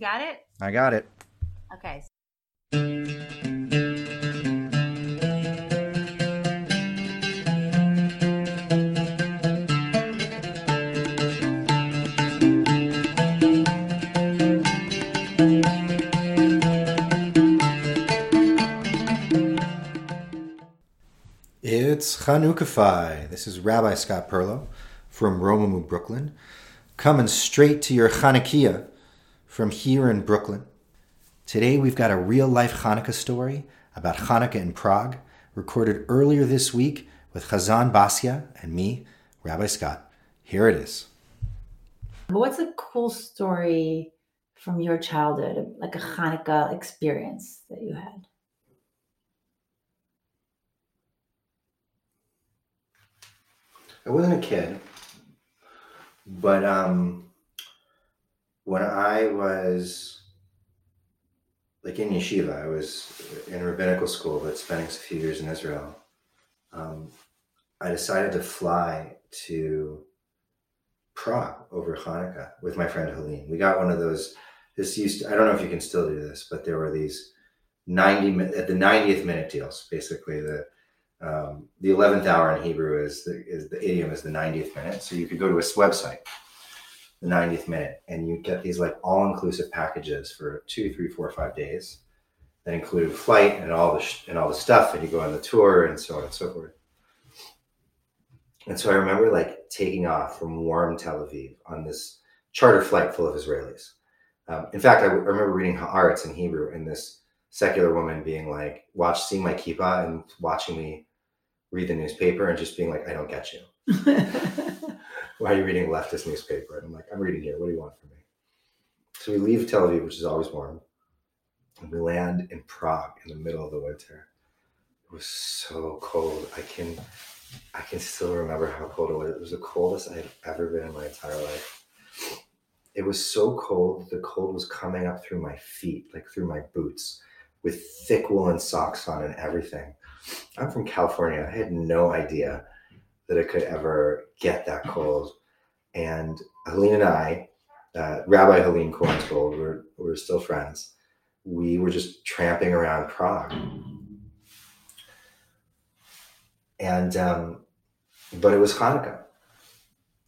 got it? I got it. Okay. It's Chanukah. This is Rabbi Scott Perlo from Romemu, Brooklyn, coming straight to your Chanukiah from here in Brooklyn. Today we've got a real life Hanukkah story about Hanukkah in Prague, recorded earlier this week with Chazan Basia and me, Rabbi Scott. Here it is. What's a cool story from your childhood, like a Hanukkah experience that you had? I wasn't a kid, but um, when I was like in yeshiva, I was in rabbinical school, but spending a few years in Israel. Um, I decided to fly to Prague over Hanukkah with my friend Helene. We got one of those. This used to, I don't know if you can still do this, but there were these ninety at the ninetieth minute deals. Basically, the um, the eleventh hour in Hebrew is the is the idiom is the ninetieth minute. So you could go to a website, the ninetieth minute, and you get these like all inclusive packages for two, three, four, five days that include flight and all the sh- and all the stuff, and you go on the tour and so on and so forth. And so I remember like taking off from warm Tel Aviv on this charter flight full of Israelis. Um, in fact, I, w- I remember reading Haaretz in Hebrew and this secular woman being like, watch, seeing my kippah and watching me read the newspaper and just being like, I don't get you. Why are you reading leftist newspaper? And I'm like, I'm reading here. What do you want from me? So we leave Tel Aviv, which is always warm, and we land in Prague in the middle of the winter. It was so cold. I can I can still remember how cold it was. It was the coldest I had ever been in my entire life. It was so cold, the cold was coming up through my feet, like through my boots, with thick woolen socks on and everything. I'm from California. I had no idea that it could ever get that cold. And Helene and I, uh, Rabbi Helene Kornskold, we're, we're still friends. We were just tramping around Prague. And, um, but it was Hanukkah.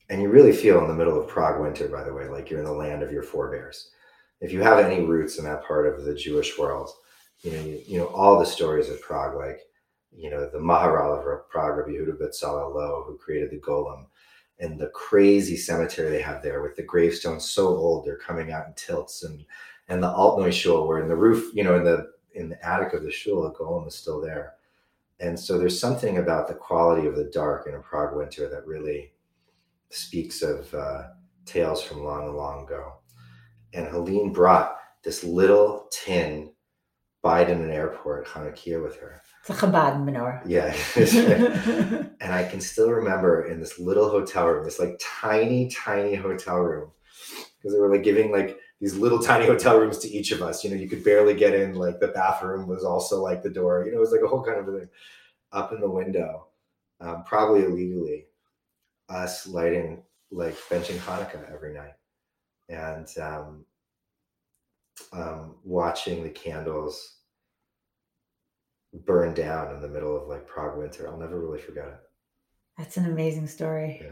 And you really feel in the middle of Prague winter, by the way, like you're in the land of your forebears. If you have any roots in that part of the Jewish world, you know, you, you know, all the stories of Prague, like, you know, the Maharal of Rabbi Yehuda Low, who created the Golem, and the crazy cemetery they have there with the gravestones so old they're coming out in tilts, and and the Altneu shul, where in the roof, you know, in the in the attic of the shul, the Golem is still there. And so there's something about the quality of the dark in a Prague winter that really speaks of uh, tales from long, long ago. And Helene brought this little tin Biden and airport Hanukkah with her. It's a Chabad menorah. Yeah. and I can still remember in this little hotel room, this like tiny, tiny hotel room, because they were like giving like these little tiny hotel rooms to each of us. You know, you could barely get in. Like the bathroom was also like the door. You know, it was like a whole kind of thing. Up in the window, um, probably illegally, us lighting like benching Hanukkah every night, and um, um, watching the candles burn down in the middle of like Prague winter. I'll never really forget it. That's an amazing story. Yeah.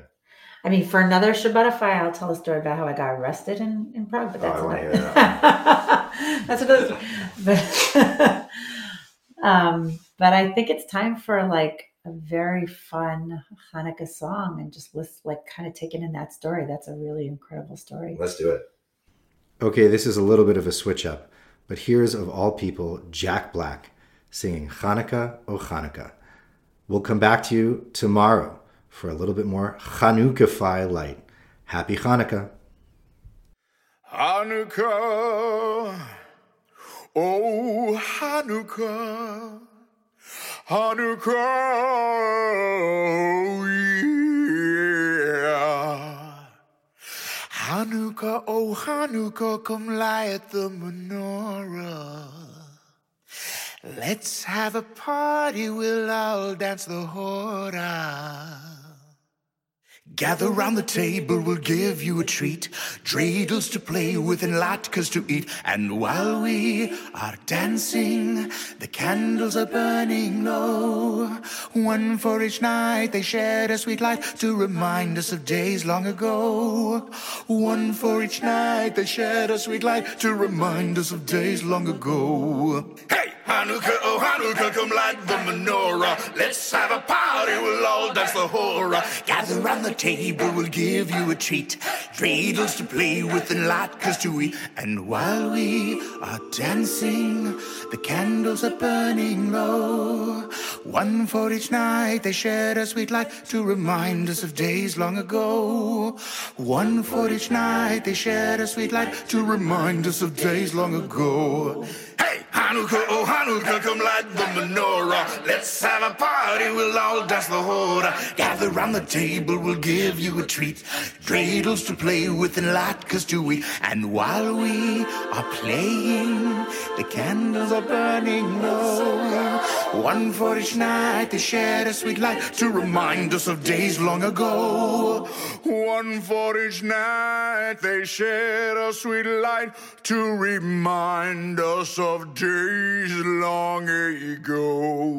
I mean, for another Shabbatify, I'll tell a story about how I got arrested in, in Prague, but Oh, that's wanna another- that that's another. But, um, but I think it's time for like a very fun Hanukkah song and just list like kind of taking in that story. That's a really incredible story. Let's do it. Okay, this is a little bit of a switch up, but here's of all people Jack Black singing Hanukkah, O Hanukkah. We'll come back to you tomorrow for a little bit more Hanukkah light. Happy Hanukkah. Hanukkah, oh Hanukkah, Hanukkah, Hanukkah, oh Hanukkah, come light the menorah. Let's have a party, we'll all dance the hora. Gather round the table, we'll give you a treat. Dreidels to play with and latkes to eat. And while we are dancing, the candles are burning low. One for each night, they shed a sweet light to remind us of days long ago. One for each night, they shed a sweet light to remind us of days long ago. Hey! Hanukkah, oh Hanukkah, come light the menorah. Let's have a party, we'll all dance the hora. Gather round the table, we'll give you a treat. Dreidels to play with and latkes to eat. And while we are dancing, the candles are burning low. One for each night, they shed a sweet light to remind us of days long ago. One for each night, they shed a sweet light to remind us of days long ago. Hey, Hanukkah, oh Hanukkah, come light the menorah. Let's have a party, we'll all dance the hora. Gather round the table, we'll give you a treat. Dreidels to play with and latkes to eat. And while we are playing, the candles are burning low. One for each night, they shed a sweet light to remind us of days long ago. One for each night, they shed a sweet light to remind us of days long ago.